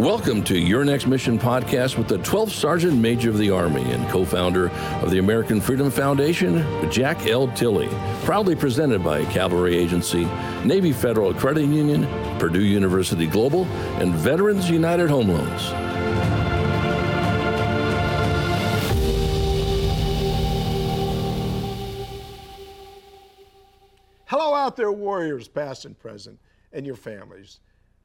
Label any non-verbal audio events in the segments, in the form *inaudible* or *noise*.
Welcome to Your Next Mission podcast with the 12th Sergeant Major of the Army and co founder of the American Freedom Foundation, Jack L. Tilley. Proudly presented by Cavalry Agency, Navy Federal Credit Union, Purdue University Global, and Veterans United Home Loans. Hello, out there, warriors, past and present, and your families.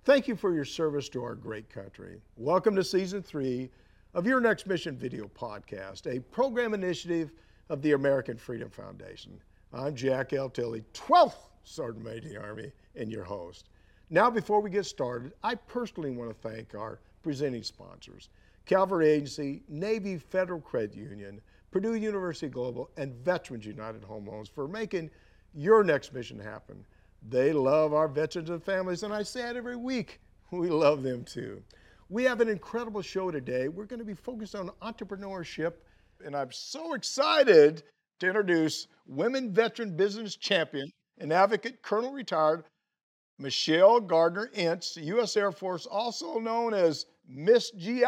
Thank you for your service to our great country. Welcome to season three of Your Next Mission video podcast, a program initiative of the American Freedom Foundation. I'm Jack L. Tilley, 12th Sergeant Major of the Army, and your host. Now, before we get started, I personally want to thank our presenting sponsors Cavalry Agency, Navy Federal Credit Union, Purdue University Global, and Veterans United Home Loans for making your next mission happen. They love our veterans and families, and I say it every week. *laughs* We love them too. We have an incredible show today. We're going to be focused on entrepreneurship, and I'm so excited to introduce women veteran business champion and advocate, Colonel retired Michelle Gardner Ince, U.S. Air Force, also known as Miss GI.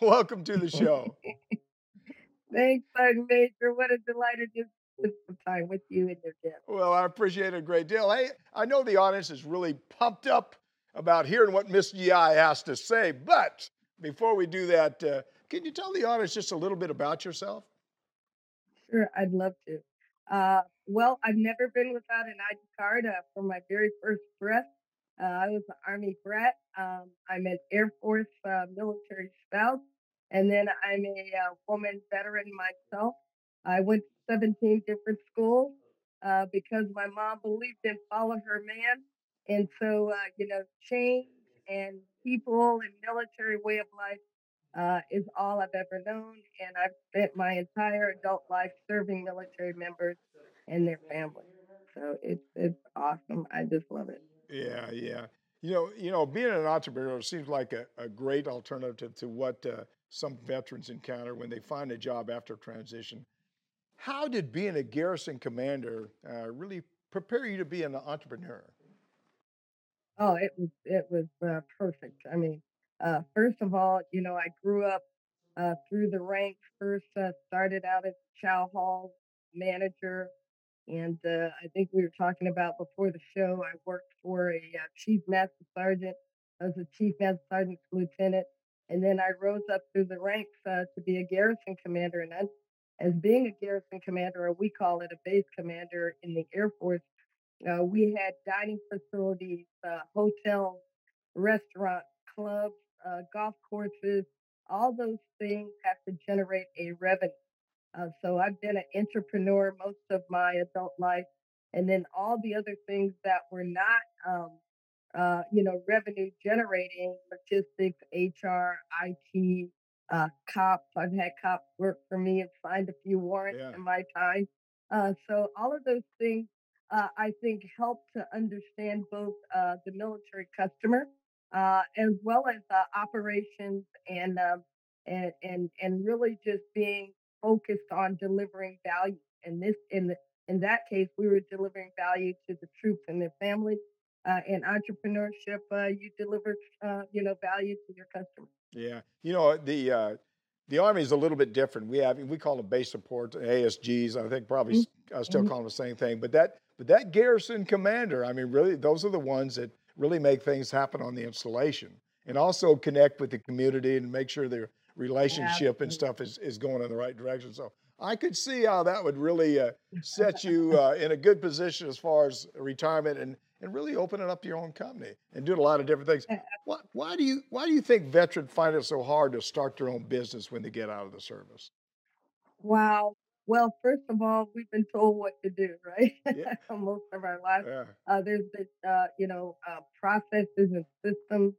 Welcome to the show. *laughs* Thanks, Sergeant Major. What a delight is spend some time with you and your guests. Well, I appreciate it a great deal. Hey, I know the audience is really pumped up about hearing what Miss GI has to say, but before we do that, uh, can you tell the audience just a little bit about yourself? Sure, I'd love to. Uh, well, I've never been without an ID card uh, for my very first breath. Uh, I was an Army brat. Um, I'm an Air Force uh, military spouse, and then I'm a uh, woman veteran myself. I went to 17 different schools uh, because my mom believed in follow her man. And so, uh, you know, change and people and military way of life uh, is all I've ever known. And I've spent my entire adult life serving military members and their families. So it's it's awesome. I just love it. Yeah, yeah. You know, you know, being an entrepreneur seems like a, a great alternative to what uh, some veterans encounter when they find a job after transition. How did being a garrison commander uh, really prepare you to be an entrepreneur? Oh, it was it was uh, perfect. I mean, uh, first of all, you know, I grew up uh, through the ranks. First, uh, started out as chow hall manager, and uh, I think we were talking about before the show. I worked for a uh, chief master sergeant. I was a chief master sergeant lieutenant, and then I rose up through the ranks uh, to be a garrison commander. And as being a garrison commander, or we call it a base commander in the Air Force, uh, we had dining facilities, uh, hotels, restaurants, clubs, uh, golf courses. All those things have to generate a revenue. Uh, so I've been an entrepreneur most of my adult life, and then all the other things that were not, um, uh, you know, revenue generating, logistics, HR, IT, uh, cops. I've had cops work for me and signed a few warrants Yeah. in my time. Uh, so all of those things, uh, I think, help to understand both uh, the military customer uh, as well as uh, operations and, um, and and and really just being focused on delivering value. And this, in the, in that case, we were delivering value to the troops and their families. Uh, in entrepreneurship, uh, you deliver, uh, you know, value to your customers. Yeah, you know the uh, the army is a little bit different. We have we call them base support ASGs. I think probably Mhm. I still Mhm. call them the same thing. But that but that garrison commander, I mean, really, those are the ones that really make things happen on the installation, and also connect with the community and make sure their relationship and stuff is is going in the right direction. So I could see how that would really uh, set you uh, in a good position as far as retirement and and really opening up your own company and doing a lot of different things. Why, why do you why do you think veterans find it so hard to start their own business when they get out of the service? Wow. Well, first of all, we've been told what to do, *laughs* right? Yeah. Most of our lives. Yeah, Uh, there's been, uh, you know, uh, processes and systems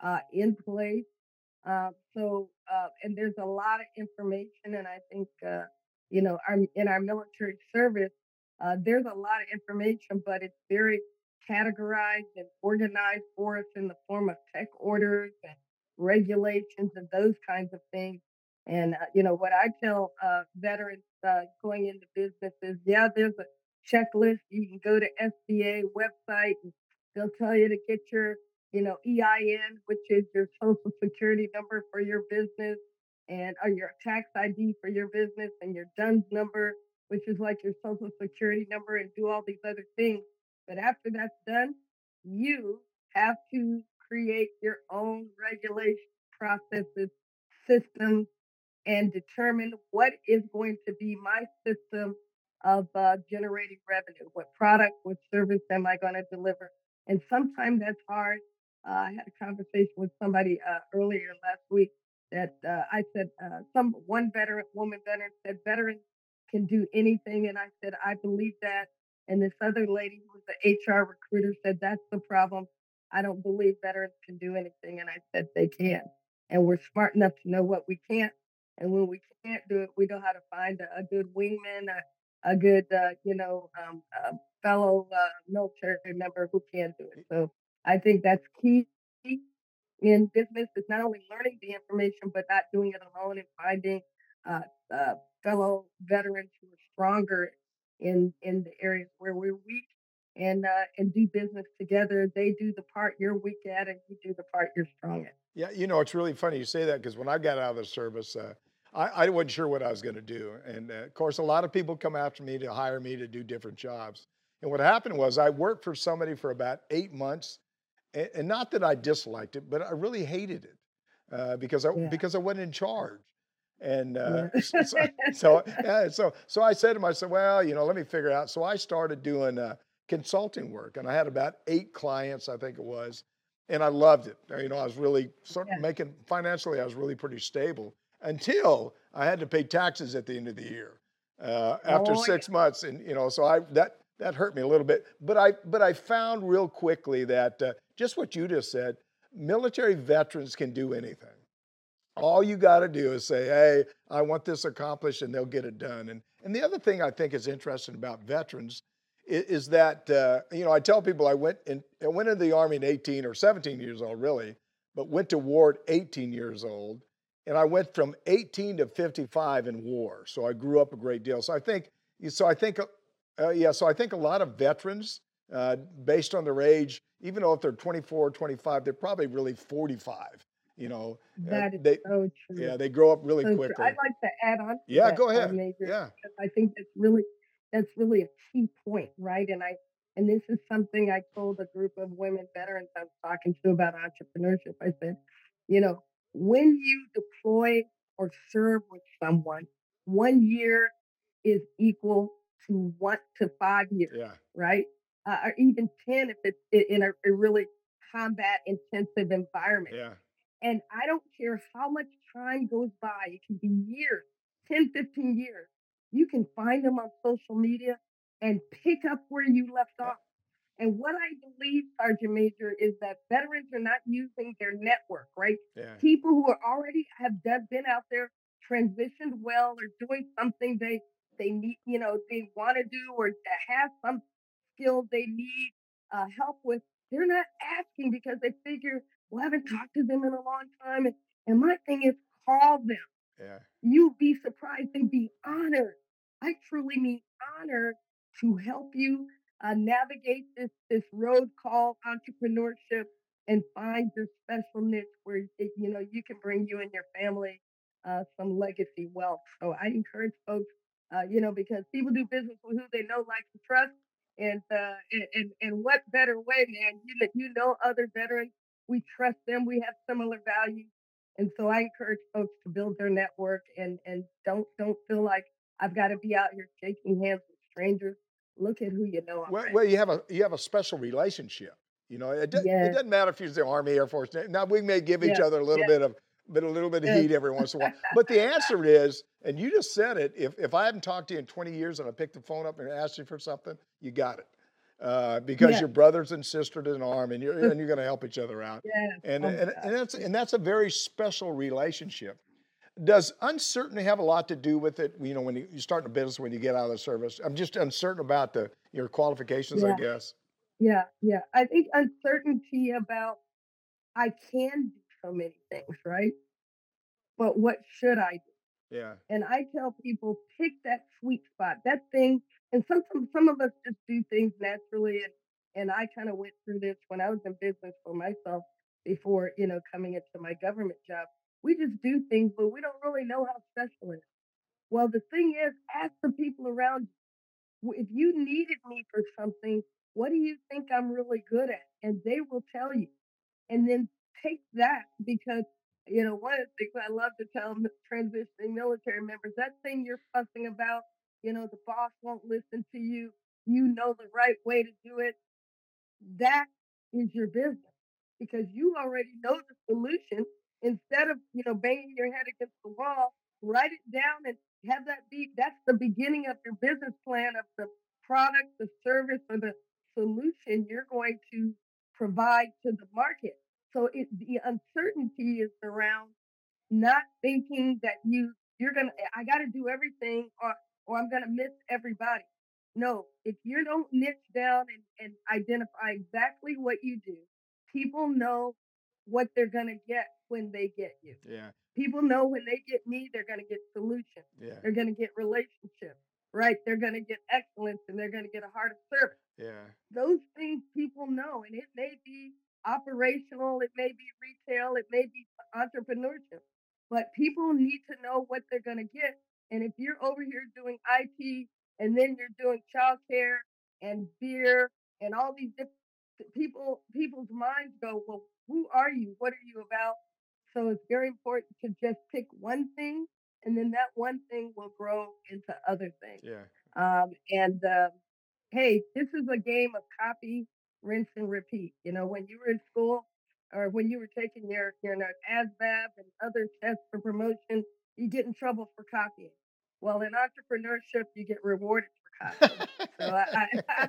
uh, in place. Uh, so, uh, and there's a lot of information, and I think, uh, you know, our, in our military service, uh, there's a lot of information, but it's very categorized and organized for us in the form of tech orders and regulations and those kinds of things. And, uh, you know, what I tell uh, veterans uh, going into business is, yeah, there's a checklist. You can go to SBA website and they'll tell you to get your you know, EIN, which is your social security number for your business, and or your tax ID for your business, and your DUNS number, which is like your social security number, and do all these other things. But after that's done, you have to create your own regulation processes, systems, and determine what is going to be my system of uh, generating revenue. What product, what service am I going to deliver? And sometimes that's hard. Uh, I had a conversation with somebody uh, earlier last week that uh, I said uh, some one veteran woman veteran said veterans can do anything, and I said I believe that. And this other lady who was the HR recruiter said that's the problem. I don't believe veterans can do anything, and I said they can, and we're smart enough to know what we can't, and when we can't do it, we know how to find a, a good wingman, a, a good uh, you know um, fellow uh, military member who can do it. So I think that's key in business is not only learning the information, but not doing it alone and finding uh, uh, fellow veterans who are stronger in in the areas where we're weak and uh, and do business together. They do the part you're weak at, and you do the part you're strong at. Yeah, you know, it's really funny you say that because when I got out of the service, uh, I, I, wasn't sure what I was going to do, and uh, of course, a lot of people come after me to hire me to do different jobs. And what happened was I worked for somebody for about eight months, and, and not that I disliked it, but I really hated it uh, because I yeah. because I wasn't in charge. And uh, yeah. *laughs* so, so, yeah, so, so I said to myself, well, you know, let me figure out. So I started doing uh, consulting work, and I had about eight clients, I think it was, and I loved it. You know, I was really sort of making financially, I was really pretty stable until I had to pay taxes at the end of the year uh, after oh, six yeah. months, and you know, so I that that hurt me a little bit. But I but I found real quickly that uh, just what you just said, military veterans can do anything. All you got to do is say, "Hey, I want this accomplished," and they'll get it done. And and the other thing I think is interesting about veterans is, is that uh, you know I tell people I went in I went into the army at 18 or 17 years old, really, but went to war at 18 years old, and I went from 18 to 55 in war. So I grew up a great deal. So I think so I think uh, yeah, so I think a lot of veterans, uh, based on their age, even though if they're 24, 25, they're probably really 45. You know, uh, that is they, so true. Yeah, they grow up really so quickly. True. I'd like to add on. To yeah, go ahead. Major, yeah, I think that's really that's really a key point, right? And I and this is something I told a group of women veterans I was talking to about entrepreneurship. I said, you know, when you deploy or serve with someone, one year is equal to one to five years, yeah. right? Uh, or even 10 if it's in a, a really combat intensive environment. Yeah. And I don't care how much time goes by, it can be years, 10, 15 years. You can find them on social media and pick up where you left off. And what I believe, Sergeant Major, is that veterans are not using their network, right? Yeah. People who are already have done, been out there, transitioned well, or doing something they they need, you know, they want to do or have some skills they need uh, help with, they're not asking because they figure, well, I haven't talked to them in a long time. And, and my thing is, call them. Yeah. You'd be surprised and be honored. I truly mean honored to help you uh, navigate this this road called entrepreneurship and find your special niche where it, you know you can bring you and your family uh, some legacy wealth. So I encourage folks uh, you know, because people do business with who they know, like, and trust. And, uh, and, and, what better way, man? You, you know other veterans. We trust them. We have similar values. And so I encourage folks to build their network and, and don't don't feel like I've got to be out here shaking hands with strangers. Look at who you know. Well, well, you have a you have a special relationship. You know, it, yes. it doesn't matter if you're the Army, Air Force. Now we may give each other a little bit of but a little bit of heat every once in a while. *laughs* But the answer is, and you just said it, if, if I haven't talked to you in 20 years and I picked the phone up and asked you for something, you got it. Uh, because yeah. you're brothers and sisters in arm and you're, and you're going to help each other out. Yeah. And, oh, and, and, that's, and that's a very special relationship. Does uncertainty have a lot to do with it? You know, when you, you start a business, when you get out of the service, I'm just uncertain about the your qualifications, yeah. I guess. Yeah, yeah. I think uncertainty about I can do so many things, right? But what should I do? Yeah. And I tell people pick that sweet spot, that thing. And sometimes some of us just do things naturally, and and I kind of went through this when I was in business for myself before, you know, coming into my government job. We just do things, but we don't really know how special it is. Well, the thing is, ask the people around you. If you needed me for something, what do you think I'm really good at? And they will tell you. And then take that because, you know, one of the things I love to tell transitioning military members that thing you're fussing about, you know, the boss won't listen to you. You know the right way to do it. That is your business because you already know the solution. Instead of, you know, banging your head against the wall, write it down and have that be that's the beginning of your business plan of the product, the service, or the solution you're going to provide to the market. So it, the uncertainty is around not thinking that you you're gonna eh, I got to do everything or or I'm gonna miss everybody. No, if you don't niche down and, and identify exactly what you do, people know what they're gonna get when they get you. Yeah. People know when they get me, they're gonna get solutions. Yeah. They're gonna get relationships, right? They're gonna get excellence and they're gonna get a heart of service. Yeah. Those things people know, and it may be operational, it may be retail, it may be entrepreneurship, but people need to know what they're gonna get. And if you're over here doing IT and then you're doing childcare and beer and all these different people people's minds go, well, who are you? What are you about? So it's very important to just pick one thing, and then that one thing will grow into other things. Yeah. Um, and uh, hey, this is a game of copy, rinse, and repeat. You know, when you were in school or when you were taking your your ASVAB and other tests for promotion, you get in trouble for copying. Well, in entrepreneurship, you get rewarded for copying. so I, *laughs* I,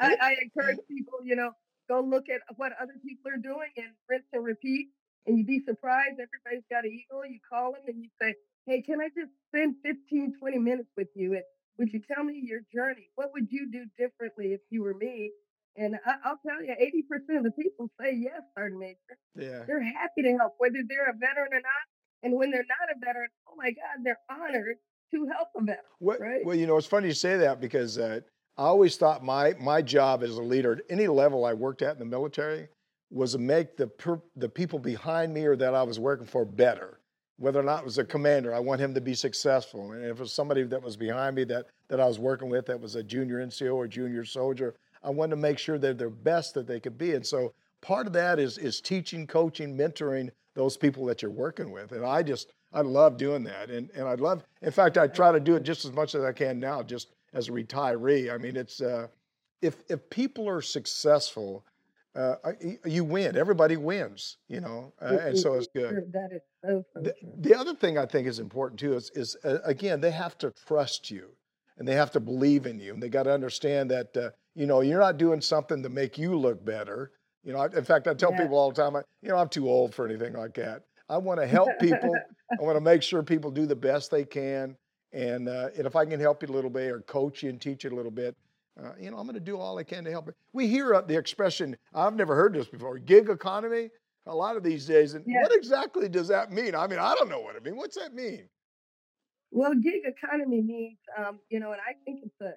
I, I encourage people, you know, go look at what other people are doing and rinse and repeat. And you'd be surprised. Everybody's got an eagle. You call them and you say, hey, can I just spend 15, 20 minutes with you? And would you tell me your journey? What would you do differently if you were me? And I, will tell you, 80% of the people say yes, Sergeant Major. Yeah. They're happy to help, whether they're a veteran or not. And when they're not a veteran, oh my God, they're honored to help a veteran. What, right? Well, you know, it's funny you say that because uh, I always thought my my job as a leader at any level I worked at in the military was to make the per, the people behind me or that I was working for better. Whether or not it was a commander, I want him to be successful. And if it was somebody that was behind me that that I was working with that was a junior NCO or junior soldier, I wanted to make sure they're their best that they could be. And so part of that is is teaching, coaching, mentoring those people that you're working with. And I just I love doing that. And and I love in fact I try to do it just as much as I can now, just as a retiree. I mean it's uh, if if people are successful, uh, you win. Everybody wins, you know, uh, and so it's good. That is so, the, the, other thing I think is important too is, is uh, again they have to trust you, and they have to believe in you, and they got to understand that uh, you know you're not doing something to make you look better. You know, in fact, I tell yeah. people all the time, I, you know, I'm too old for anything like that. I want to *laughs* help people. I want to make sure people do the best they can, and uh, and if I can help you a little bit or coach you and teach you a little bit, uh, you know, I'm going to do all I can to help. We hear the expression, I've never heard this before, gig economy, a lot of these days. And what exactly does that mean? I mean, I don't know what it means. What's that mean? Well, gig economy means, um, you know, and I think it's a,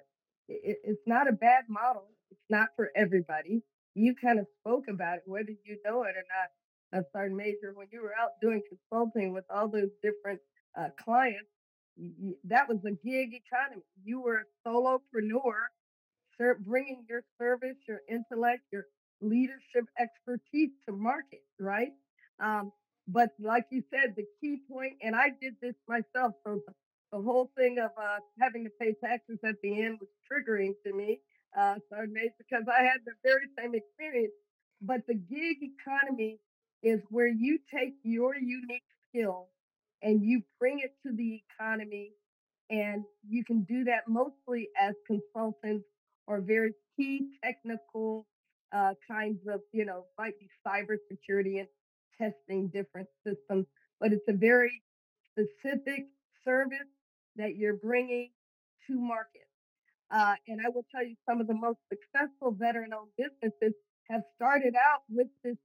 it, it's not a bad model. It's not for everybody. You kind of spoke about it, whether you know it or not, uh, Sergeant Major, when you were out doing consulting with all those different uh, clients, that was a gig economy. You were a solopreneur bringing your service, your intellect, your leadership expertise to market, right? Um, but like you said, the key point, and I did this myself, so the, whole thing of uh, having to pay taxes at the end was triggering to me. Uh, so because I had the very same experience. But the gig economy is where you take your unique skill and you bring it to the economy, and you can do that mostly as consultants or very key technical uh, kinds of, you know, might be cybersecurity and testing different systems, but it's a very specific service that you're bringing to market. Uh, and I will tell you, some of the most successful veteran owned businesses have started out with this,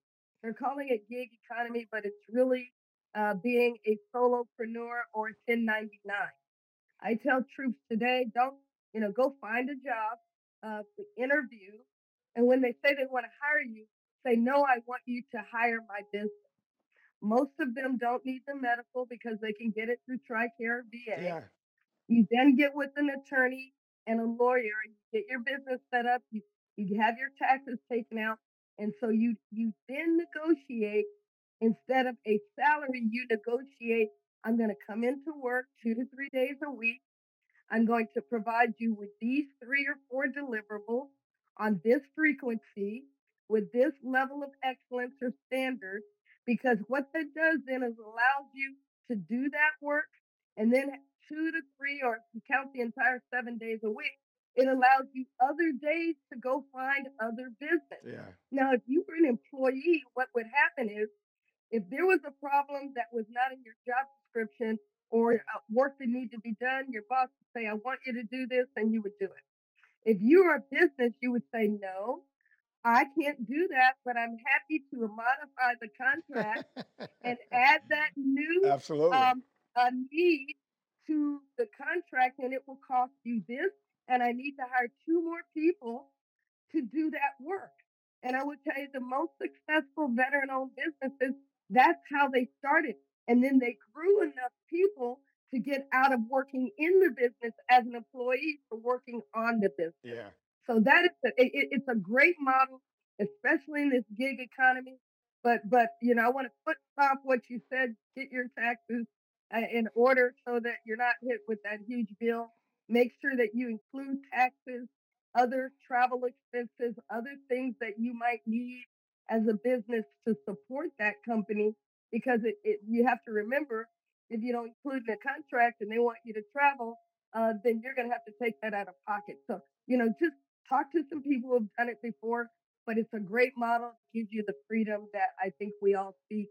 they're calling it gig economy, but it's really uh, being a solopreneur or 1099. I tell troops today, don't, you know, go find a job, uh, interview, And when they say they want to hire you, say, no, I want you to hire my business. Most of them don't need the medical because they can get it through TRICARE VA. Yeah. You then get with an attorney and a lawyer and you get your business set up. You, you have your taxes taken out. And so you, you then negotiate instead of a salary, you negotiate. I'm going to come into work two to three days a week. I'm going to provide you with these three or four deliverables on this frequency with this level of excellence or standard. Because what that does then is allows you to do that work and then two to three, or if you count the entire seven days a week, it allows you other days to go find other business. Yeah. Now, if you were an employee, what would happen is if there was a problem that was not in your job description or uh, work that needed to be done, your boss would say, I want you to do this, and you would do it. If you were a business, you would say, No, I can't do that, but I'm happy to modify the contract and *laughs* add that new Absolutely. um, a need to the contract, and it will cost you this. And I need to hire two more people to do that work. And I would tell you the most successful veteran owned businesses, that's how they started. And then they grew enough people to get out of working in the business as an employee to working on the business. yeah. So that is a, it, it's a great model, especially in this gig economy. But but you know, I want to foot stomp what you said. Get your taxes uh, in order so that you're not hit with that huge bill. Make sure that you include taxes, other travel expenses, other things that you might need as a business to support that company. Because it, it you have to remember, if you don't include in the contract and they want you to travel, uh, then you're going to have to take that out of pocket. So you know, just talk to some people who have done it before, but it's a great model. It gives you the freedom that I think we all seek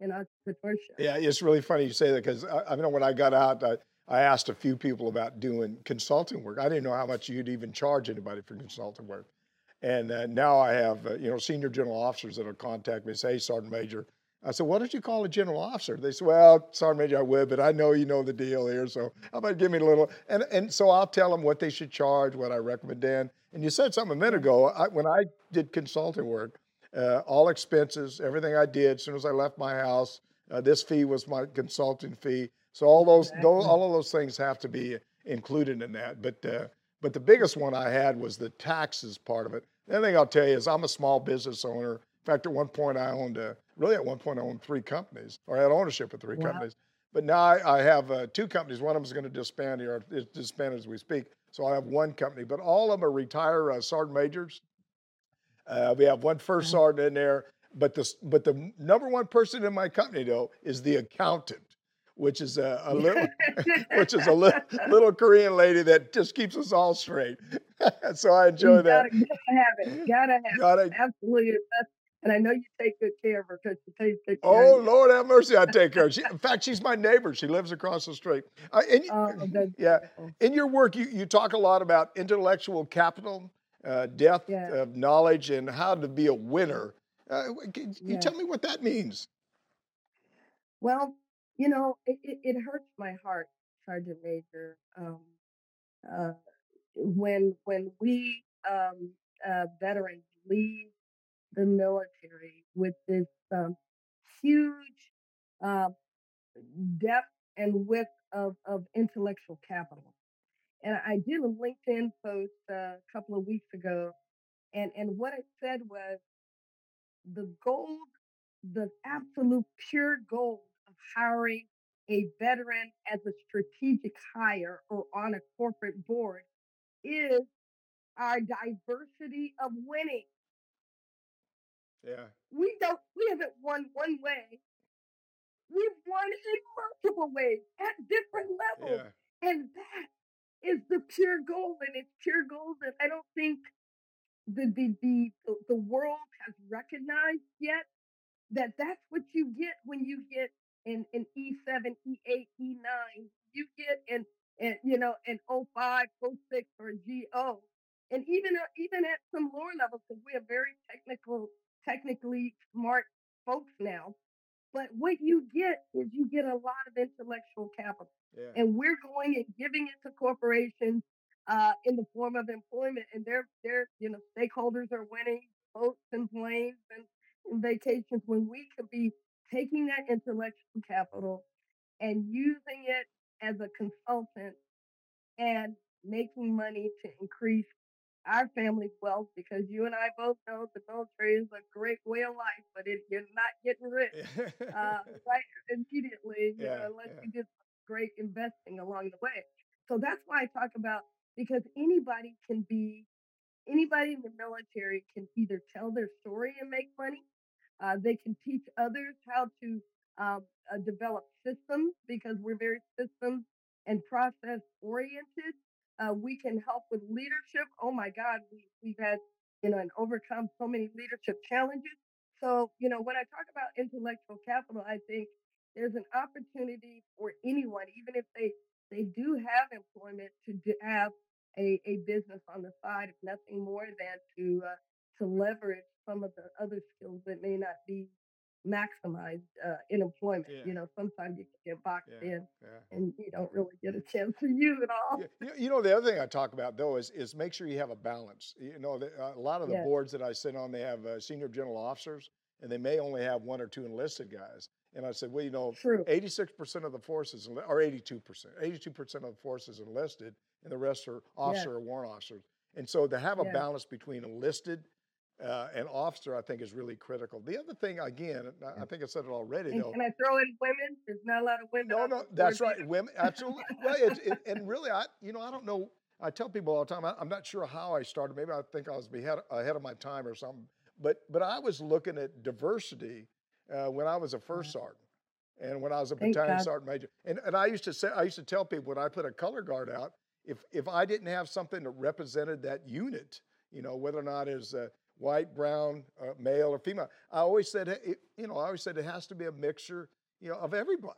in entrepreneurship. Yeah, it's really funny you say that because I, I know when I got out, I, I asked a few people about doing consulting work. I didn't know how much you'd even charge anybody for consulting work. And uh, now I have, uh, you know, senior general officers that'll contact me say, Sergeant Major, I said, why don't you call a general officer? They said, well, Sergeant Major, I would, but I know you know the deal here, so how about give me a little? And, and so I'll tell them what they should charge, what I recommend. Then. And you said something a minute ago. I, when I did consulting work, uh, all expenses, everything I did, as soon as I left my house, uh, this fee was my consulting fee. So all those, those, all of those things have to be included in that. But uh, but the biggest one I had was the taxes part of it. The other thing I'll tell you is I'm a small business owner. In fact, at one point I owned really at one point I owned three companies, or I had ownership of three Wow. companies. But now I, I have uh, two companies. One of them is going to disband here. It's disbanded as we speak. So I have one company, but all of them are retired uh, sergeant majors. Uh, we have one first Wow. sergeant in there, but the but the number one person in my company though is the accountant, which is a, a little *laughs* which is a *laughs* little, little Korean lady that just keeps us all straight. *laughs* so I enjoy you that. gotta, gotta have it. Gotta have it. Gotta- Absolutely. That's, and I know you take good care of her because she takes good care Oh of you. Oh, Lord have mercy, I take her. She, *laughs* in fact, she's my neighbor. She lives across the street. Uh, and, y- Oh, *laughs* yeah, in your work, you, you talk a lot about intellectual capital, uh, depth Yeah. of knowledge, and how to be a winner. Uh, can you Yeah. tell me what that means? Well, you know, it, it, it hurts my heart, Sergeant Major, um, uh, when when we um, uh, veterans leave the military with this um, huge uh, depth and width of, of intellectual capital. And I did a LinkedIn post uh, a couple of weeks ago, and, and what it said was the gold, the absolute pure gold of hiring a veteran as a strategic hire or on a corporate board is our diversity of winning. Yeah, We don't we haven't won one way. We've won in multiple ways at different levels. yeah, And that is the pure gold, and it's pure gold that I don't think the the the the, world has recognized yet. That that's what you get when you get an an E7, E8, E9. You get an, an you know an 05, 06, or GO, and even uh, even at some lower levels, because we have very technical, technically smart folks now. But what you get is you get a lot of intellectual capital yeah. and we're going and giving it to corporations uh, in the form of employment, and their their you know stakeholders are winning boats and planes and, and vacations when we could be taking that intellectual capital and using it as a consultant and making money to increase our family's wealth because you and I both know the military is a great way of life, but it, you're not getting rich uh, *laughs* right immediately, you yeah, know, unless yeah, you did great investing along the way. So that's why I talk about because anybody can be anybody in the military can either tell their story and make money. Uh, they can teach others how to um, uh, develop systems because we're very systems and process oriented. Uh, we can help with leadership. Oh my God, we, we've had, you know, and overcome so many leadership challenges. So, you know, when I talk about intellectual capital, I think there's an opportunity for anyone, even if they they do have employment, to have a, a business on the side, if nothing more than to uh, to leverage some of the other skills that may not be maximized uh, in employment. yeah, You know, sometimes you can get boxed yeah, in yeah. and you don't really get a chance to use it all. You, you know the other thing I talk about though is is make sure you have a balance. You know, the, uh, a lot of the Yes, boards that I sit on, they have uh, senior general officers, and they may only have one or two enlisted guys. And I said, well, you know, true. 86% of the forces, or 82%, 82% of the forces enlisted, and the rest are Yes, officer or warrant officers. And so to have a yes, balance between enlisted uh, and officer, I think is really critical. The other thing, again, I think I said it already And though, can I throw in women? There's not a lot of women no, no, that's right. Women, absolutely. Well, it's it, and really, I, you know, I don't know. I tell people all the time. I, I'm not sure how I started. Maybe I think I was ahead, ahead of my time or something. But but I was looking at diversity uh, when I was a first Uh, sergeant, and when I was a Thank battalion God. sergeant major. And and I used to say, I used to tell people when I put a color guard out, if if I didn't have something that represented that unit, you know, whether or not it's uh, white, brown, uh, male, or female, I always said, it, you know, I always said it has to be a mixture, you know, of everybody.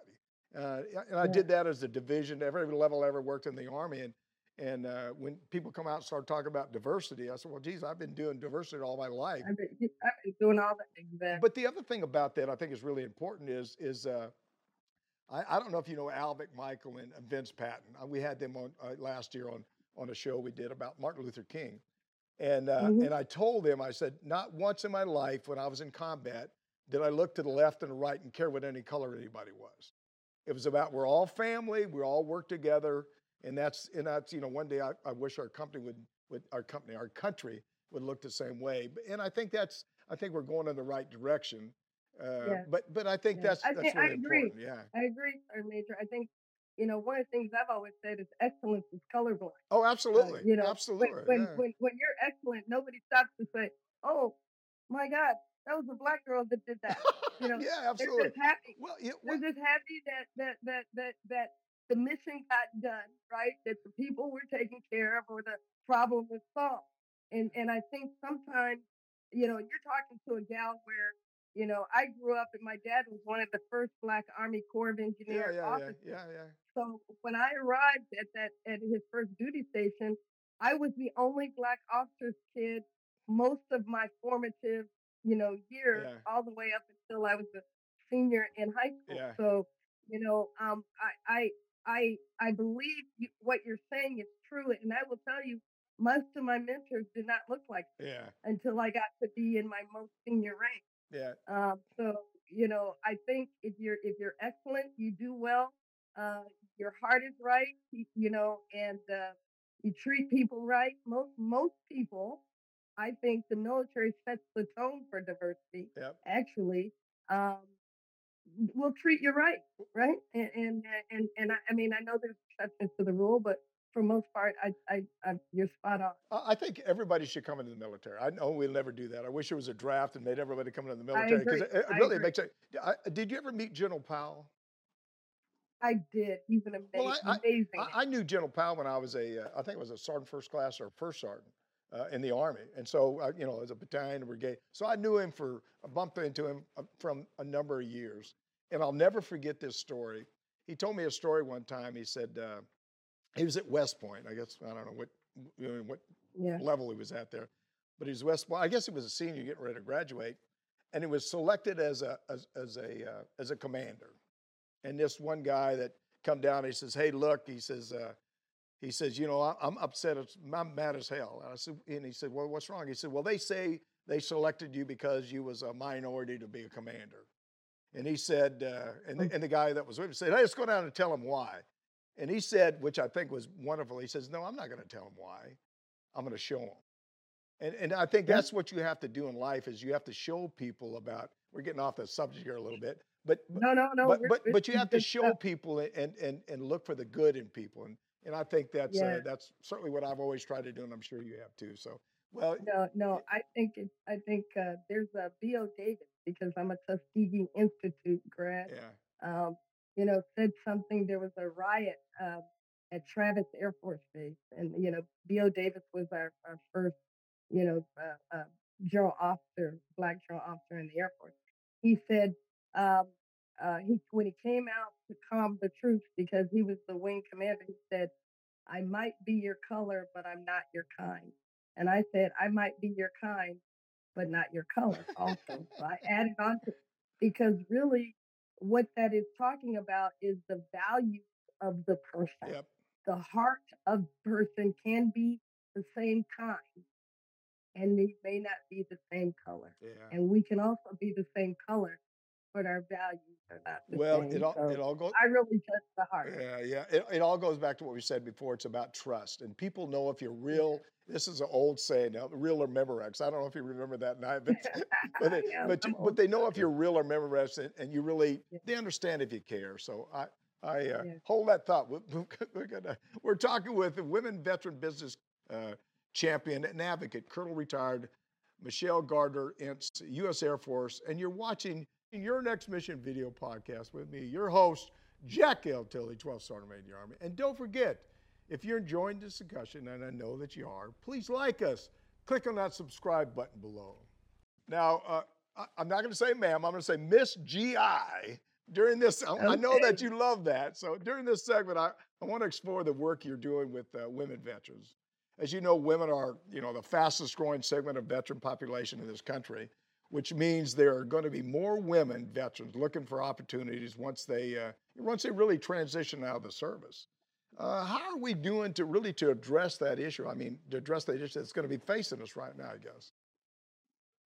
Uh, and I Yeah. did that as a division, every level I ever worked in the Army. And, and uh, when people come out and start talking about diversity, I said, well, geez, I've been doing diversity all my life. I've been, I've been doing all that exactly. But the other thing about that I think is really important is, is uh, I, I don't know if you know Al McMichael and Vince Patton. Uh, we had them on uh, last year on, on a show we did about Martin Luther King. And, uh, hmm and I told them, I said, not once in my life when I was in combat did I look to the left and the right and care what any color anybody was. It was about we're all family, we all work together, and that's and that's you know one day I, I wish our company would would our company our country would look the same way. And I think that's I think we're going in the right direction. Uh, Yes, but but I think yes. that's I that's think I really agree. important. Yeah. I agree, Major. I think, you know, one of the things I've always said is excellence is colorblind. Oh, Uh, absolutely, you know, absolutely. when Yeah. when when you're excellent, nobody stops to say, "Oh my God, that was a black girl that did that." You *laughs* know, yeah, absolutely. they're just happy. Well, yeah, They're just happy that that that that that the mission got done, right? That the people were taken care of or the problem was solved. And and I think sometimes, you know, you're talking to a gal where, you know, I grew up and my dad was one of the first black Army Corps of yeah, Engineer yeah, yeah, officers. yeah, yeah. So when I arrived at that at his first duty station, I was the only black officer's kid most of my formative, you know, years, Yeah, all the way up until I was a senior in high school. yeah, So, you know, um, I I I I believe you, what you're saying is true, and I will tell you, most of my mentors did not look like yeah, until I got to be in my most senior rank. Yeah. Um, so you know, I think if you're if you're excellent, you do well. Uh, your heart is right, you know, and uh, you treat people right. Most most people, I think, the military sets the tone for diversity. Yep. Actually, um, will treat you right, right? And and uh, and, and I, I mean, I know there's exceptions to the rule, but for most part, I I, I you're spot on. I think everybody should come into the military. I know we'll never do that. I wish there was a draft and made everybody come into the military because it, it really makes it. I, did you ever meet General Powell? I did. He's an amazing. Well, I, I, amazing I. I knew General Powell when I was a, uh, I think it was a sergeant first class or first sergeant uh, in the Army. And so, uh, you know, as a battalion, a brigade. So I knew him for, I bumped into him uh, from a number of years. And I'll never forget this story. He told me a story one time. He said, uh, he was at West Point. I guess, I don't know what, you know, what Yeah. level he was at there. But he was West Point. I guess he was a senior getting ready to graduate. And he was selected as a, as, as a, uh, as a commander. And this one guy that come down, he says, hey, look, he says, uh, he says, you know, I'm upset. I'm mad as hell. And I said, and he said, well, what's wrong? He said, well, they say they selected you because you was a minority to be a commander. And he said, uh, and, the, and the guy that was with him said, hey, let's go down and tell him why. And he said, which I think was wonderful, he says, no, I'm not going to tell him why. I'm going to show him. And, and I think that's what you have to do in life is you have to show people about, we're getting off the subject here a little bit, but, no, no, no. But, but, but you have to show people and, and, and look for the good in people. And, and I think that's, uh, yeah. uh, that's certainly what I've always tried to do. And I'm sure you have too. So, well, no, no, I think it, I think uh, there's a B.O. Davis because I'm a Tuskegee Institute grad. Yeah. Um, you know, said something. There was a riot uh, at Travis Air Force Base, and you know, B.O. Davis was our, our first, you know, uh, uh, general officer, black general officer in the Air Force. He said um, uh, he when he came out to calm the troops because he was the wing commander. He said, "I might be your color, but I'm not your kind." And I said, "I might be your kind, but not your color." Also, so I added on to because really, what that is talking about is the value of the person. Yep. The heart of the person can be the same kind, and they may not be the same color. Yeah. And we can also be the same color, but our values are not well, same. it all so it all goes. I really touch the heart. Yeah, yeah. It, it all goes back to what we said before. It's about trust, and people know if you're real. This is an old saying, now, real or Memorex. I don't know if you remember that night, *laughs* but but, they, yeah, but, you, but they know if you're real or Memorex, and, and you really yeah. they understand if you care. So I I uh, yeah. hold that thought. We're, we're, gonna, we're talking with the women veteran business uh, champion and advocate, Colonel retired Michelle Gardner, Ince, U.S. Air Force, and you're watching your next mission video podcast with me, your host, Jack L. Tilley, 12th Sergeant Major Army. And don't forget, if you're enjoying this discussion, and I know that you are, please like us. Click on that subscribe button below. Now, uh, I, am not going to say ma'am, I'm going to say Miss GI during this. I, okay. I, know that you love that. So during this segment, I, I want to explore the work you're doing with uh, women veterans. As you know, women are, you know, the fastest growing segment of veteran population in this country, which means there are going to be more women veterans looking for opportunities once they uh, once they really transition out of the service. Uh, how are we doing to really to address that issue? I mean, to address that issue that's going to be facing us right now, I guess.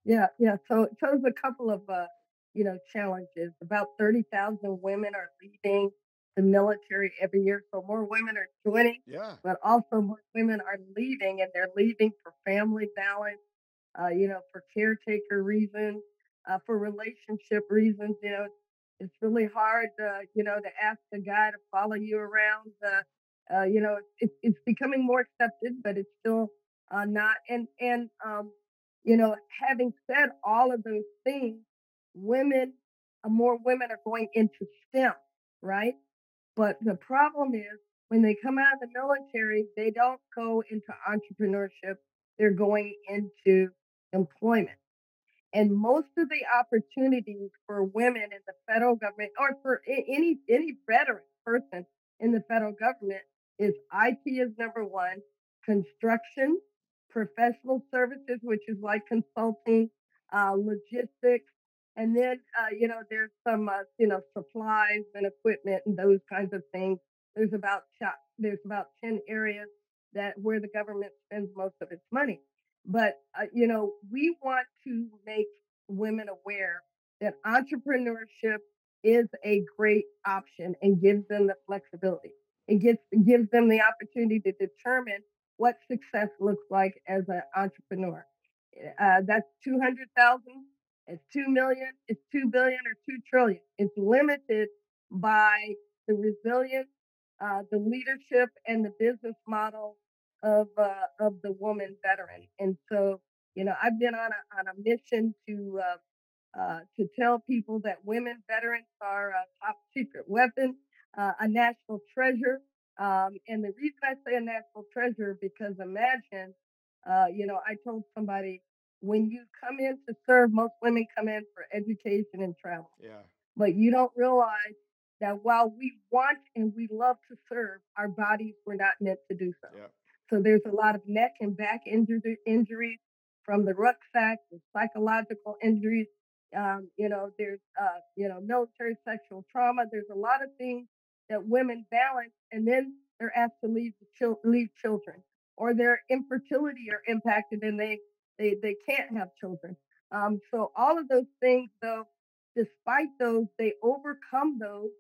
Yeah, yeah. So, so there's a couple of uh, you know challenges. About thirty thousand women are leaving the military every year. So more women are joining, yeah. but also more women are leaving, and they're leaving for family balance, uh, you know, for caretaker reasons, uh, for relationship reasons. You know, it's really hard, uh, you know, to ask a guy to follow you around. Uh, uh, you know, it's, it's becoming more accepted, but it's still uh, not. And and um, you know, having said all of those things, women, more women are going into STEM, right? But the problem is when they come out of the military, they don't go into entrepreneurship. They're going into employment. And most of the opportunities for women in the federal government or for any any veteran person in the federal government is IT is number one, construction, professional services, which is like consulting, uh, logistics, and then, uh, you know, there's some, uh, you know, supplies and equipment and those kinds of things. There's about there's about ten areas that where the government spends most of its money. But uh, you know, we want to make women aware that entrepreneurship is a great option and gives them the flexibility. It gives gives them the opportunity to determine what success looks like as an entrepreneur. Uh, that's two hundred thousand it's 2 million, it's 2 billion or 2 trillion. It's limited by the resilience, uh, the leadership, and the business model of uh, of the woman veteran. And so, you know, I've been on a on a mission to uh, uh to tell people that women veterans are a top secret weapon, uh, a national treasure. Um, and the reason I say a national treasure because imagine, uh, you know, I told somebody when you come in to serve, most women come in for education and travel. Yeah. But you don't realize that while we want and we love to serve, our bodies were not meant to do so. Yeah. So there's a lot of neck and back injuries from the rucksack, the psychological injuries. Um, you know, there's uh, you know military sexual trauma. There's a lot of things that women balance, and then they're asked to leave chil- leave children, or their infertility are impacted and they they they can't have children. Um, so all of those things, though, despite those, they overcome those.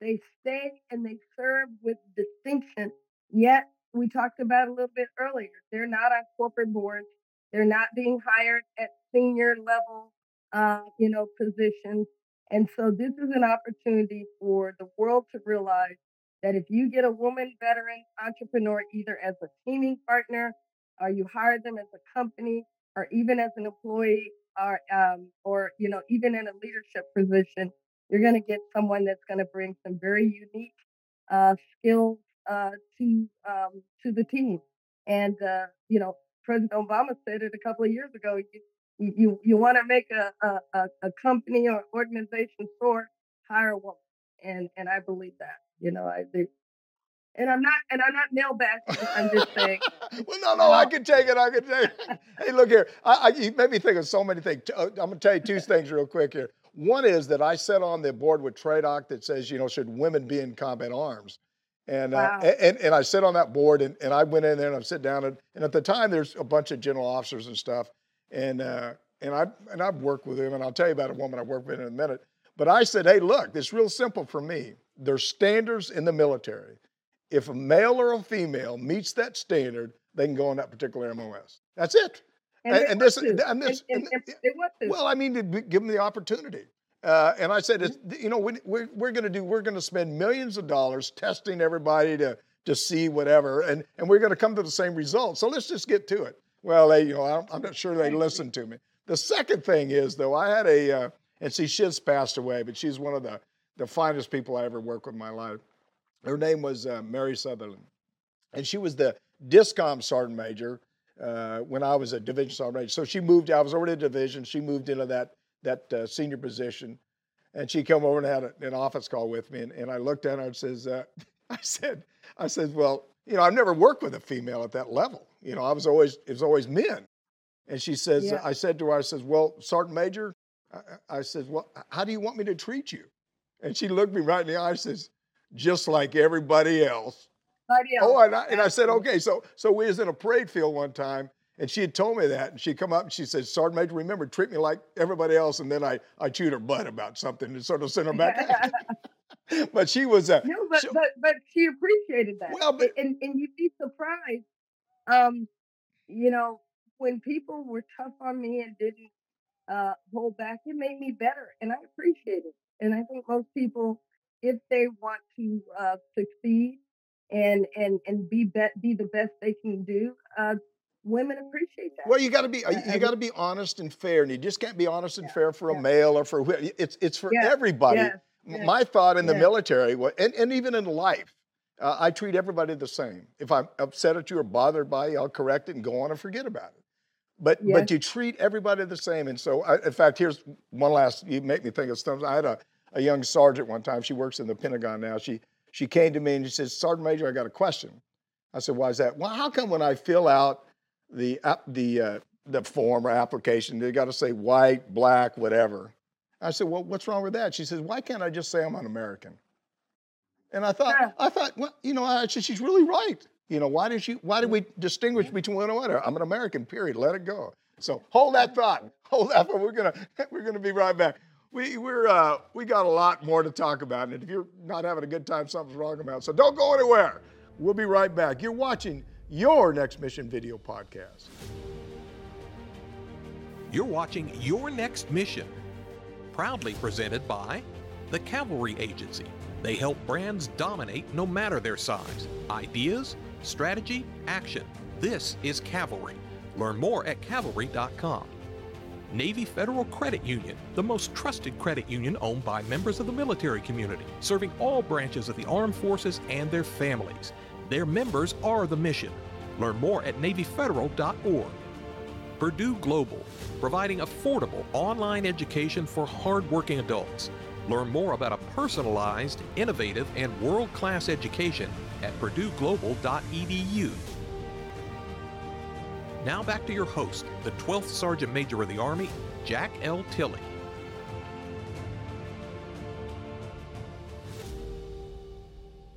They stay and they serve with distinction. Yet we talked about a little bit earlier. They're not on corporate boards. They're not being hired at senior level, uh, you know, positions. And so this is an opportunity for the world to realize that if you get a woman veteran entrepreneur, either as a teaming partner, or you hire them as a company, or even as an employee, or um, or you know, even in a leadership position, you're going to get someone that's going to bring some very unique uh, skills uh, to um, to the team. And uh, you know, President Obama said it a couple of years ago. You you, you want to make a, a, a company or organization soar, hire a woman. And and I believe that. You know, I do. And I'm not, and I'm not male bashing. I'm just saying. *laughs* well, no, no, I can take it. I can take it. *laughs* hey, look here. I, I, you made me think of so many things. Uh, I'm going to tell you two things real quick here. One is that I sat on the board with TRADOC that says, you know, should women be in combat arms? And, uh, wow. uh, and and I sit on that board and, and I went in there and I sit down and, and at the time there's a bunch of general officers and stuff and uh, and I and I've worked with him and I'll tell you about a woman I worked with in a minute. But I said, hey, look, it's real simple for me. There's standards in the military. If a male or a female meets that standard, they can go on that particular MOS. That's it. And, and, and this, and this, and, well, I mean, to give them the opportunity. Uh, and I said, you know, we're, we're going to do, we're going to spend millions of dollars testing everybody to, to see whatever, and, and we're going to come to the same result. So let's just get to it. Well, they, you know, I'm not sure they listened to me. The second thing is, though, I had a, uh, and see, she's passed away, but she's one of the, the finest people I ever worked with in my life. Her name was uh, Mary Sutherland, and she was the DISCOM sergeant major uh, when I was a division sergeant major. So she moved. I was already a division. She moved into that that uh, senior position. And she come over and had a, an office call with me. And, and I looked at her and says, uh, *laughs* I said, I said, well, you know, I've never worked with a female at that level. You know, I was always, it was always men. And she says, yeah. I said to her, I says, well, Sergeant Major, I, I says, well, how do you want me to treat you? And she looked me right in the eye and says, just like everybody else. Oh, and I, and I said, okay. So, so we was in a parade field one time and she had told me that. And she'd come up and she said, Sergeant Major, remember, treat me like everybody else. And then I, I chewed her butt about something and sort of sent her back. *laughs* *laughs* but she was a. No, but, she, but, but she appreciated that. Well, but. And, and you'd be surprised. Um, you know, when people were tough on me and didn't uh, hold back, it made me better. And I appreciate it. And I think most people, if they want to uh, succeed and and and be, be be the best they can do, uh, women appreciate that. Well, you got to be you got to be honest and fair, and you just can't be honest and yeah, fair for yeah. a male or for it's it's for yeah, everybody. My thought in the military, and, and even in life, uh, I treat everybody the same. If I'm upset at you or bothered by you, I'll correct it and go on and forget about it. But but you treat everybody the same, and so I, in fact, here's one last. You make me think of something. I had a, a young sergeant one time. She works in the Pentagon now. She she came to me and she says, Sergeant Major, I got a question. I said, Why is that? Well, how come when I fill out the the uh, the form or application. They got to say white, black, whatever. I said, well, what's wrong with that? She says, why can't I just say I'm an American? And I thought, yeah. I thought, well, you know, I said, she's really right. You know, why did she? Why did we distinguish between one and other? I'm an American. Period. Let it go. So hold that thought. *laughs* Hold that thought. We're gonna *laughs* we're gonna be right back. We we're uh, we got a lot more to talk about, and if you're not having a good time, something's wrong about. So don't go anywhere. We'll be right back. You're watching your Next Mission video podcast. You're watching Your Next Mission, proudly presented by the Cavalry Agency. They help brands dominate no matter their size. Ideas, strategy, action. This is Cavalry. Learn more at cavalry.com. Navy Federal Credit Union, the most trusted credit union owned by members of the military community, serving all branches of the armed forces and their families. Their members are the mission. Learn more at NavyFederal.org. Purdue Global, providing affordable online education for hardworking adults. Learn more about a personalized, innovative, and world class education at PurdueGlobal.edu. Now back to your host, the 12th Sergeant Major of the Army, Jack L. Tilley.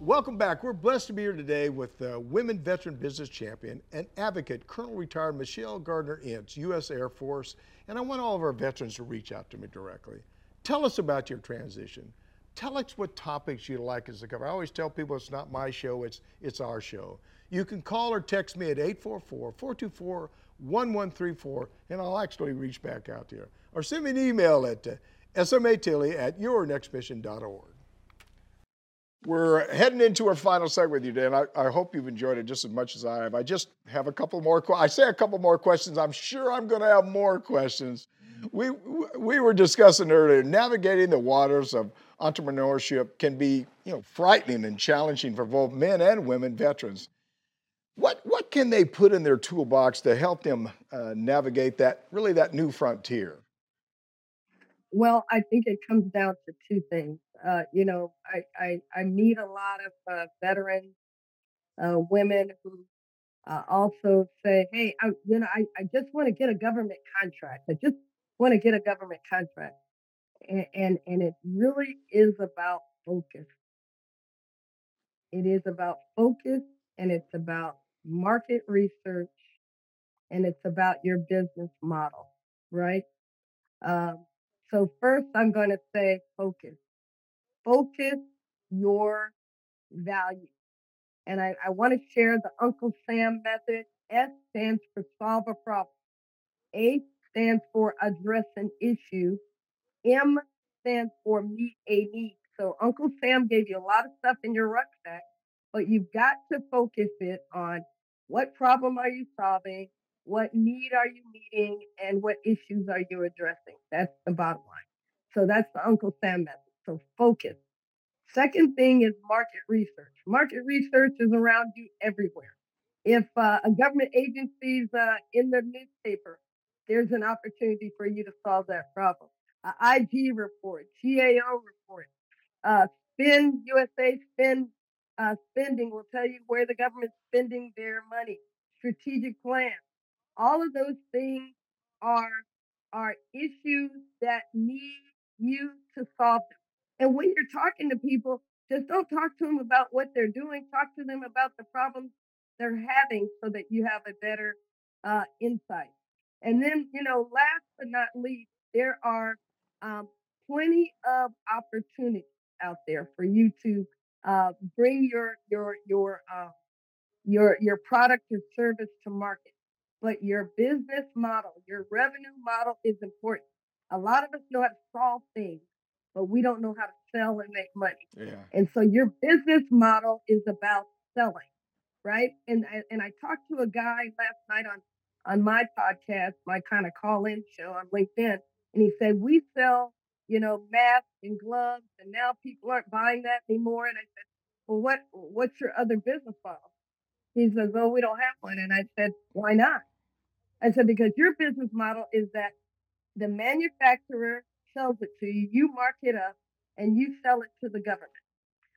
Welcome back. We're blessed to be here today with Women Veteran Business Champion and Advocate, Colonel Retired Michelle Gardner Ince, U.S. Air Force. And I want all of our veterans to reach out to me directly. Tell us about your transition. Tell us what topics you'd like us to cover. I always tell people it's not my show, it's, it's our show. You can call or text me at 844 424 1134, and I'll actually reach back out to you. Or send me an email at uh, smatilly at yournextmission.org. We're heading into our final segment with you Dan. I, I, hope you've enjoyed it just as much as I have. I just have a couple more. I say a couple more questions. I'm sure I'm going to have more questions. We we were discussing earlier navigating the waters of entrepreneurship can be you know frightening and challenging for both men and women veterans. What what can they put in their toolbox to help them uh, navigate that really that new frontier? Well, I think it comes down to two things. Uh, you know, I, I, I meet a lot of uh, veterans, uh, women who uh, also say, hey, I, you know, I, I just want to get a government contract. I just want to get a government contract. And, and, and it really is about focus. It is about focus and it's about market research and it's about your business model, right? Um, so first, I'm going to say focus. Focus your value. And I, I want to share the Uncle Sam method. S stands for solve a problem. A stands for address an issue. M stands for meet a need. So Uncle Sam gave you a lot of stuff in your rucksack, but you've got to focus it on what problem are you solving? What need are you meeting and what issues are you addressing? That's the bottom line. So that's the Uncle Sam method. So focus. Second thing is market research. Market research is around you everywhere. If uh, a government agency is uh, in the newspaper, there's an opportunity for you to solve that problem. A IG report, GAO report, uh, Spend USA Spend uh, spending will tell you where the government's spending their money. Strategic plan, all of those things are are issues that need you to solve them. And when you're talking to people, just don't talk to them about what they're doing. Talk to them about the problems they're having so that you have a better uh, insight. And then, you know, last but not least, there are um, plenty of opportunities out there for you to uh, bring your your your uh, your your product or service to market but your business model, your revenue model is important. A lot of us know how to solve things, but we don't know how to sell and make money. Yeah. And so your business model is about selling, right? And and I talked to a guy last night on on my podcast, my kind of call-in show on LinkedIn, and he said we sell, you know, masks and gloves, and now people aren't buying that anymore. And I said, well, what what's your other business model? He says, "Oh, we don't have one." And I said, "Why not?" I said, "Because your business model is that the manufacturer sells it to you, you mark it up, and you sell it to the government."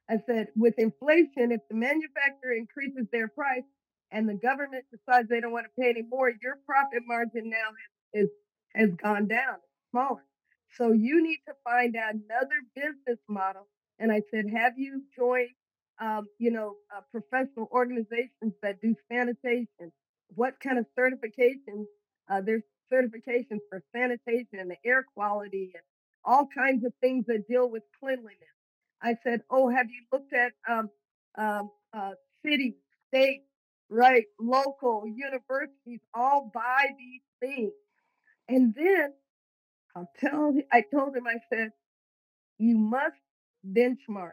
I said, "With inflation, if the manufacturer increases their price and the government decides they don't want to pay anymore, your profit margin now is, is has gone down, smaller. So you need to find out another business model." And I said, "Have you joined um, you know, uh, professional organizations that do sanitation. What kind of certifications? Uh, there's certifications for sanitation and the air quality and all kinds of things that deal with cleanliness. I said, oh, have you looked at um, um, uh, city, state, right, local universities all buy these things? And then I'll tell. I told him. I said, you must benchmark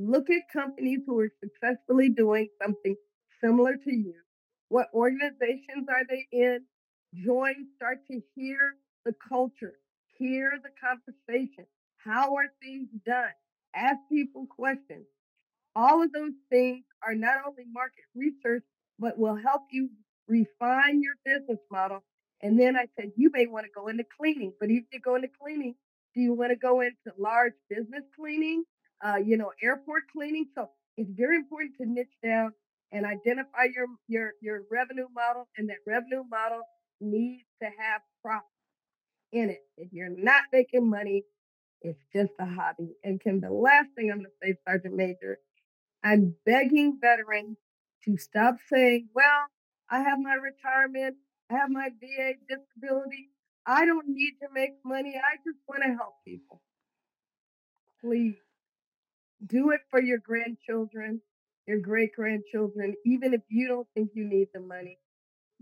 Look at companies who are successfully doing something similar to you. What organizations are they in? Join, start to hear the culture, hear the conversation. How are things done? Ask people questions. All of those things are not only market research, but will help you refine your business model. And then I said, you may want to go into cleaning, but if you go into cleaning, do you want to go into large business cleaning? uh, you know, airport cleaning. So it's very important to niche down and identify your your your revenue model, and that revenue model needs to have profit in it. If you're not making money, it's just a hobby. And Kim, the last thing I'm going to say, Sergeant Major, I'm begging veterans to stop saying, well, I have my retirement, I have my VA disability. I don't need to make money. I just want to help people. Please do it for your grandchildren, your great grandchildren, even if you don't think you need the money.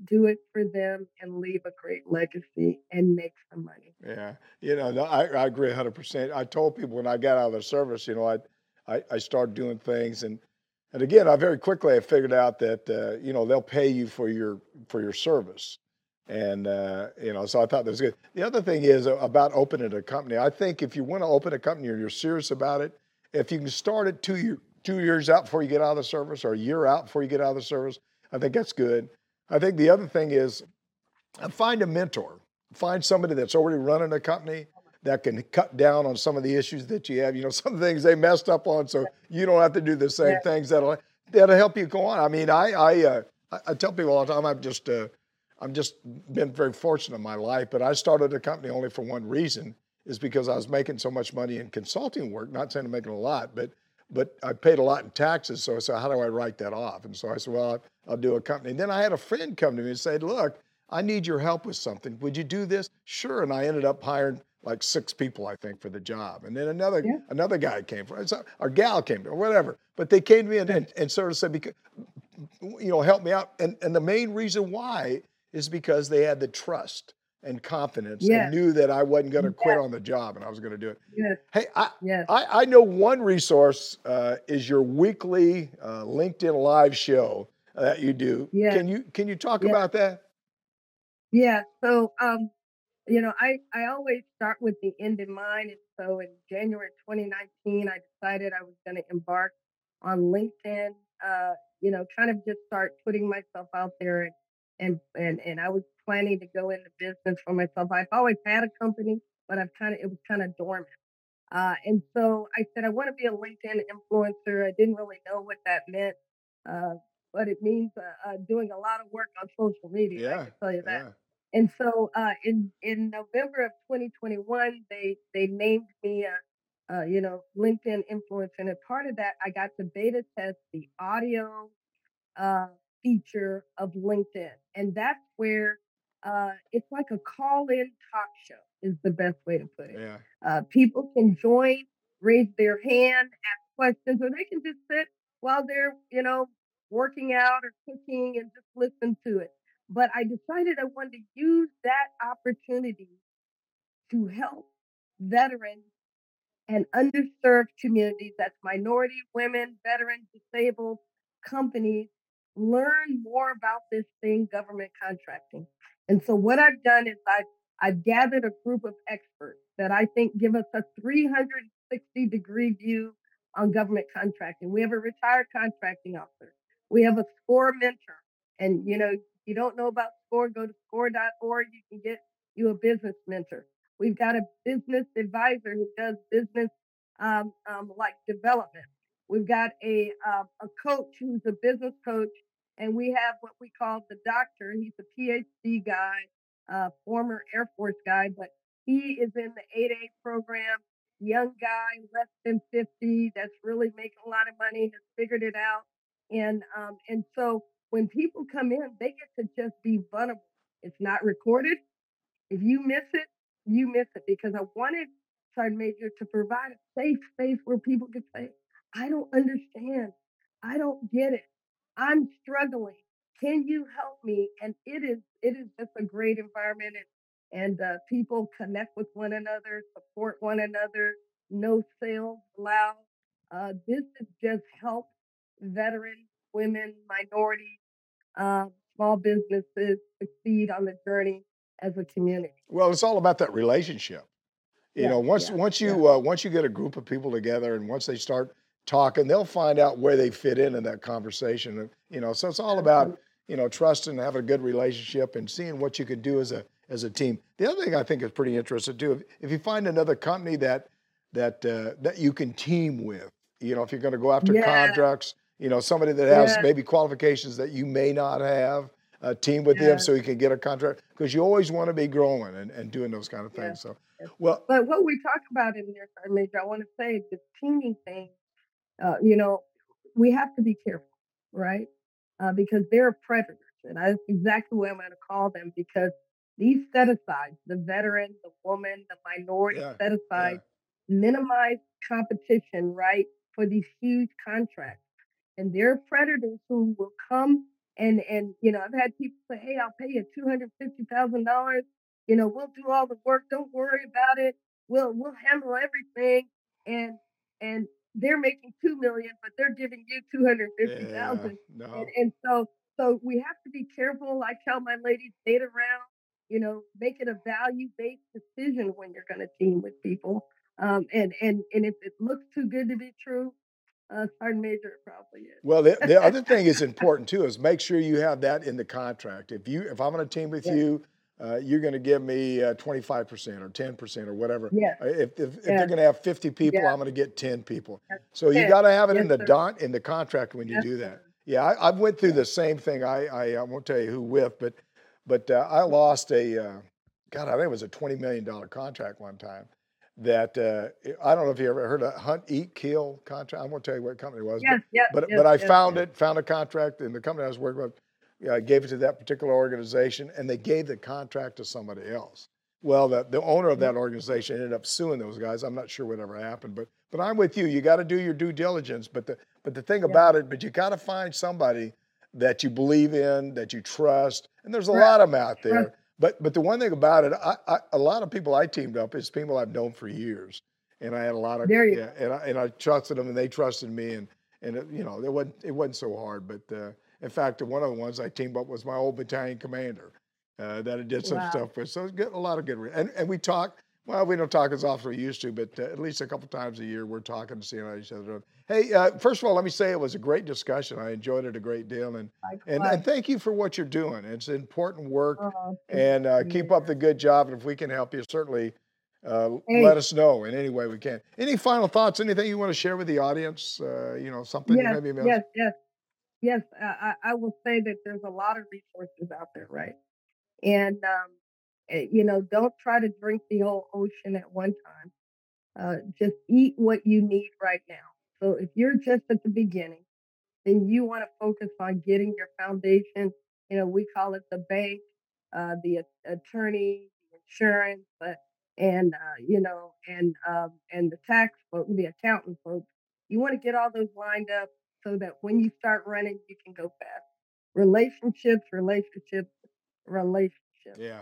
Do it for them and leave a great legacy and make some money. Yeah, you know, no, I, I agree 100%. I told people when I got out of the service, you know, I, I, I started doing things and and again, I very quickly I figured out that uh, you know they'll pay you for your for your service, and uh, you know so I thought that was good. The other thing is about opening a company. I think if you want to open a company or you're serious about it, if you can start it two year, two years out before you get out of the service or a year out before you get out of the service, I think that's good. I think the other thing is uh, find a mentor, find somebody that's already running a company that can cut down on some of the issues that you have. You know, *laughs* some things they messed up on, so you don't have to do the same yeah. things that'll that'll help you go on. I mean, I I uh, I tell people all the time I'm just uh, I'm just been very fortunate in my life, but I started a company only for one reason is because I was making so much money in consulting work. Not saying I'm making a lot, but but I paid a lot in taxes. So I said, how do I write that off? And so I said, well, I'll do a company. And then I had a friend come to me and say, look, I need your help with something. Would you do this? Sure. And I ended up hiring like six people, I think, for the job. And then another yeah. another guy came for it, or gal came or whatever. But they came to me and, and, and sort of said, because, you know, help me out. And and the main reason why is because they had the trust and confidence yes. and knew that I wasn't going to yes. quit on the job and I was going to do it. Yes. Hey, I, yes. I, I know one resource uh, is your weekly uh, LinkedIn live show that you do. Yeah. Can you can you talk about that? Yeah. So um, you know, I, I always start with the end in mind. And so in January 2019, I decided I was going to embark on LinkedIn, uh, you know, kind of just start putting myself out there. And, and, and, and I was planning to go into business for myself. I've always had a company, but I've kind of, it was kind of dormant. Uh, and so I said, I want to be a LinkedIn influencer. I didn't really know what that meant. Uh, but it means uh, uh, doing a lot of work on social media. Yeah, I can tell you that. Yeah. And so uh, in in November of 2021, they they named me a, you know LinkedIn influencer, and as part of that, I got to beta test the audio uh, feature of LinkedIn, and that's where uh, it's like a call-in talk show is the best way to put it. Yeah. Uh, people can join, raise their hand, ask questions, or they can just sit while they're you know working out or cooking and just listen to it. But I decided I wanted to use that opportunity to help veterans and underserved communities that's minority, women, veterans, disabled companies learn more about this thing, government contracting. And so what I've done is I've I've gathered a group of experts that I think give us a 360 degree view on government contracting. We have a retired contracting officer. We have a SCORE mentor. And you know, if you don't know about SCORE, go to score.org. You can get you a business mentor. We've got a business advisor who does business um, um, like development. We've got a um, a coach who's a business coach, and we have what we call the doctor. He's a PhD guy, uh, former Air Force guy, but he is in the 8A program. Young guy, less than 50, that's really making a lot of money, has figured it out, and um, and so when people come in, they get to just be vulnerable. It's not recorded. If you miss it, you miss it because I wanted Sergeant Major to provide a safe space where people could say, I don't understand. I don't get it. I'm struggling. Can you help me? And it is it is just a great environment and and uh, people connect with one another, support one another. No sales allowed. Uh, this has just helped veterans, women, minorities, uh, small businesses succeed on the journey as a community. Well, it's all about that relationship. You yeah, know, once yeah, once you yeah. uh, once you get a group of people together, and once they start talking, they'll find out where they fit in in that conversation. You know, so it's all about you know trusting, having a good relationship, and seeing what you can do as a as a team. The other thing I think is pretty interesting too, if, if you find another company that that uh, that you can team with, you know, if you're going to go after contracts, you know, somebody that has yeah, maybe qualifications that you may not have, uh, team with them so you can get a contract because you always want to be growing and, and doing those kind of yeah. things. So, well, But what we talk about in there, Sergeant Major, I want to say the teaming thing, uh, you know, we have to be careful, right? Uh, because they're predators. And that's exactly what I'm going to call them because these set asides, the veteran, the woman, the minority Yeah, set yeah. aside, minimize competition, right, for these huge contracts. And there are predators who will come and and you know, I've had people say, Hey, I'll pay you two hundred fifty thousand dollars. You know, we'll do all the work, don't worry about it. We'll we'll handle everything. And and they're making two million, but they're giving you two hundred fifty thousand. Yeah, no. And, and so, so we have to be careful. I tell my ladies, date around, you know, make it a value based decision when you're going to team with people. Um, and, and, and if it looks too good to be true, uh, Sergeant Major, probably is. Well, the, the other thing is *laughs* important too is make sure you have that in the contract. If you if I'm going to team with Yeah. you, uh, you're going to give me uh, 25% or 10% or whatever. Yes. Uh, If, if, if they're going to have 50 people, Yeah. I'm going to get 10 people. Yes. So you got to have it in the dot in the contract when you Yes, do that. sir. Yeah, I, I went through the same thing. I, I I won't tell you who with, but but uh, I lost a uh, God. I think it was a 20 million dollar contract one time. That uh, I don't know if you ever heard of Hunt, Eat, Kill contract. I won't tell you what company it was. but- Yes, but yes, but I yes, found it, found a contract, and the company I was working with I gave it to that particular organization, and they gave the contract to somebody else. Well, the, the owner of that organization ended up suing those guys. I'm not sure whatever happened, but but I'm with you. You got to do your due diligence. But the but the thing about it, but you got to find somebody that you believe in, that you trust, and there's a Right. lot of them out there. But but the one thing about it, I, I, a lot of people I teamed up is people I've known for years, and I had a lot of There you yeah, and I and I trusted them, and they trusted me, and and it, you know it wasn't it wasn't so hard. But uh, in fact, one of the ones I teamed up was my old battalion commander uh, that I did some Wow. stuff with. So it's good, a lot of good, and and we talk. Well, we don't talk as often as we used to, but uh, at least a couple times a year we're talking to see how each other. Hey, uh, first of all, let me say it was a great discussion. I enjoyed it a great deal, and and, and thank you for what you're doing. It's important work, Oh, and uh, keep up the good job. And if we can help you, certainly uh, Hey. let us know in any way we can. Any final thoughts? Anything you want to share with the audience? Uh, you know, something yes, maybe yes, yes, yes. I, I will say that there's a lot of resources out there, right? And um, you know, don't try to drink the whole ocean at one time. Uh, just eat what you need right now. So if you're just at the beginning, then you want to focus on getting your foundation. You know, we call it the bank, uh, the attorney, insurance, but and uh, you know, and um, and the tax folks, the accountant folks. You want to get all those lined up so that when you start running, you can go fast. Relationships, relationships, relationships Yeah.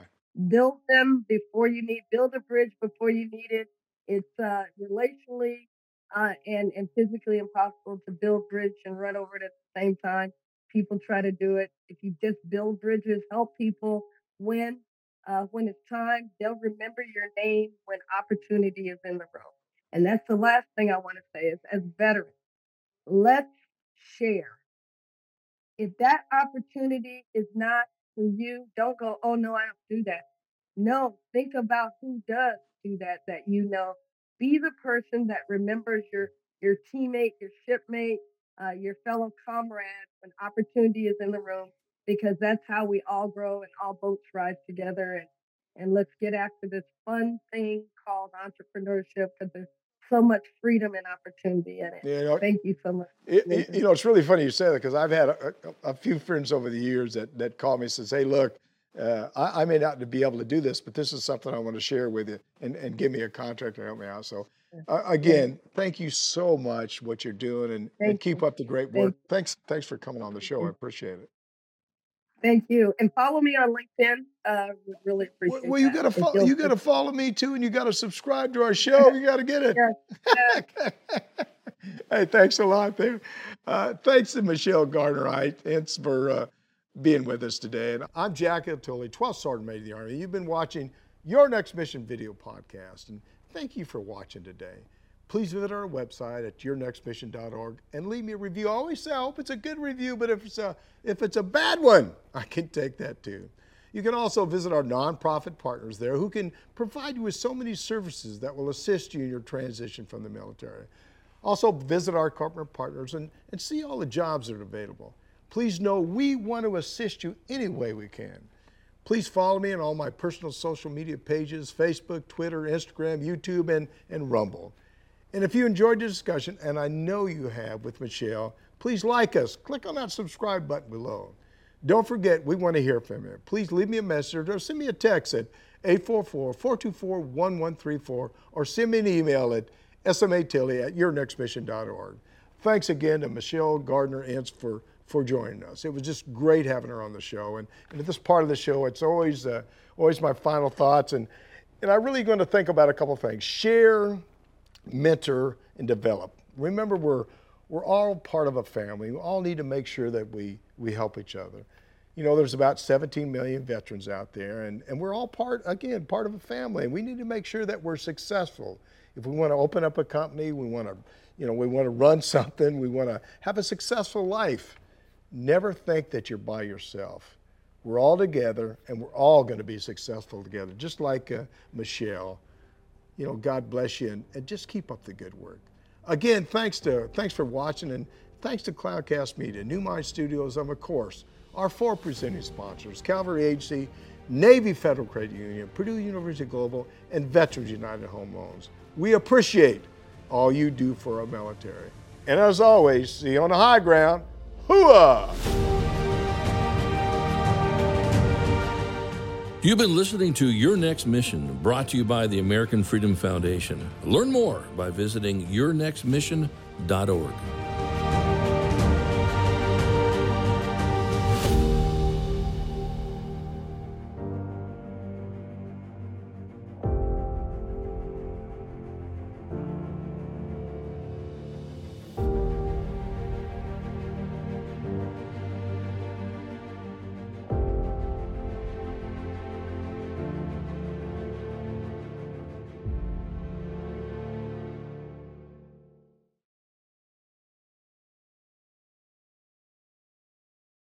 Build them before you need build a bridge before you need it. It's uh relationally uh and and physically impossible to build bridge and run over it at the same time. People try to do it. If you just build bridges help people when uh when it's time they'll remember your name when opportunity is in the room. And that's the last thing i want to say is as veterans let's share. If that opportunity is not for you, don't go, oh no, I don't do that. No, think about who does do that that you know. Be the person that remembers your your teammate, your shipmate, uh, your fellow comrade when opportunity is in the room, because that's how we all grow and all boats rise together. And and let's get after this fun thing called entrepreneurship because there's so much freedom and opportunity in it. You know, Thank you so much. It, it- you know, it's really funny you say that because I've had a, a, a few friends over the years that, that call me and says, "Hey, look, uh, I, I may not be able to do this, but this is something I want to share with you, and, and give me a contract to help me out." So, uh, again, thank you so much what you're doing, and, and keep up the great Thank work. Thanks, thanks for coming on the show. I appreciate it. Thank you. And follow me on LinkedIn. Uh, really Well, appreciate well, you that. gotta follow. you'll gotta follow me too, and you gotta subscribe to our *laughs* show. You gotta get it. *laughs* Hey, thanks a lot there. Uh, thanks to Michelle Gardner Wright. Thanks for uh, being with us today. And I'm Jack Tilley, 12th Sergeant Major of the Army. You've been watching Your Next Mission video podcast, and thank you for watching today. Please visit our website at yournextmission.org and leave me a review. I always say I hope it's a good review, but if it's a if it's a bad one, *laughs* I can take that too. You can also visit our nonprofit partners there who can provide you with so many services that will assist you in your transition from the military. Also, visit our corporate partners and, and see all the jobs that are available. Please know we want to assist you any way we can. Please follow me on all my personal social media pages Facebook, Twitter, Instagram, YouTube, and, and Rumble. And if you enjoyed the discussion, and I know you have with Michelle, Please like us. Click on that subscribe button below. Don't forget, we want to hear from you. Please leave me a message or send me a text at 844-424-1134 or send me an email at smatilly at yournextmission.org. Thanks again to Michelle Gardner-Ince for, for joining us. It was just great having her on the show. And, and at this part of the show, it's always, uh, always my final thoughts. And, and I'm really going to think about a couple things. Share, mentor, and develop. Remember, we're, we're all part of a family. We all need to make sure that we, we help each other. You know, there's about 17 million veterans out there, and, and we're all part, again, part of a family, and we need to make sure that we're successful. If we want to open up a company, we want to, you know, we want to run *laughs* something, we want to have a successful life. Never think that you're by yourself. We're all together, and we're all going to be successful together, just like uh, Michelle. You know, God bless you, and, and just keep up the good work. Again, thanks to thanks for watching, and thanks to Cloudcast Media, New Mind Studios, of course, our four presenting sponsors Cavalry Agency, Navy Federal Credit Union, Purdue University Global, and Veterans United Home Loans. We appreciate all you do for our military. And as always, see you on the high ground. Hooah! You've been listening to Your Next Mission, brought to you by the American Freedom Foundation. Learn more by visiting yournextmission.org.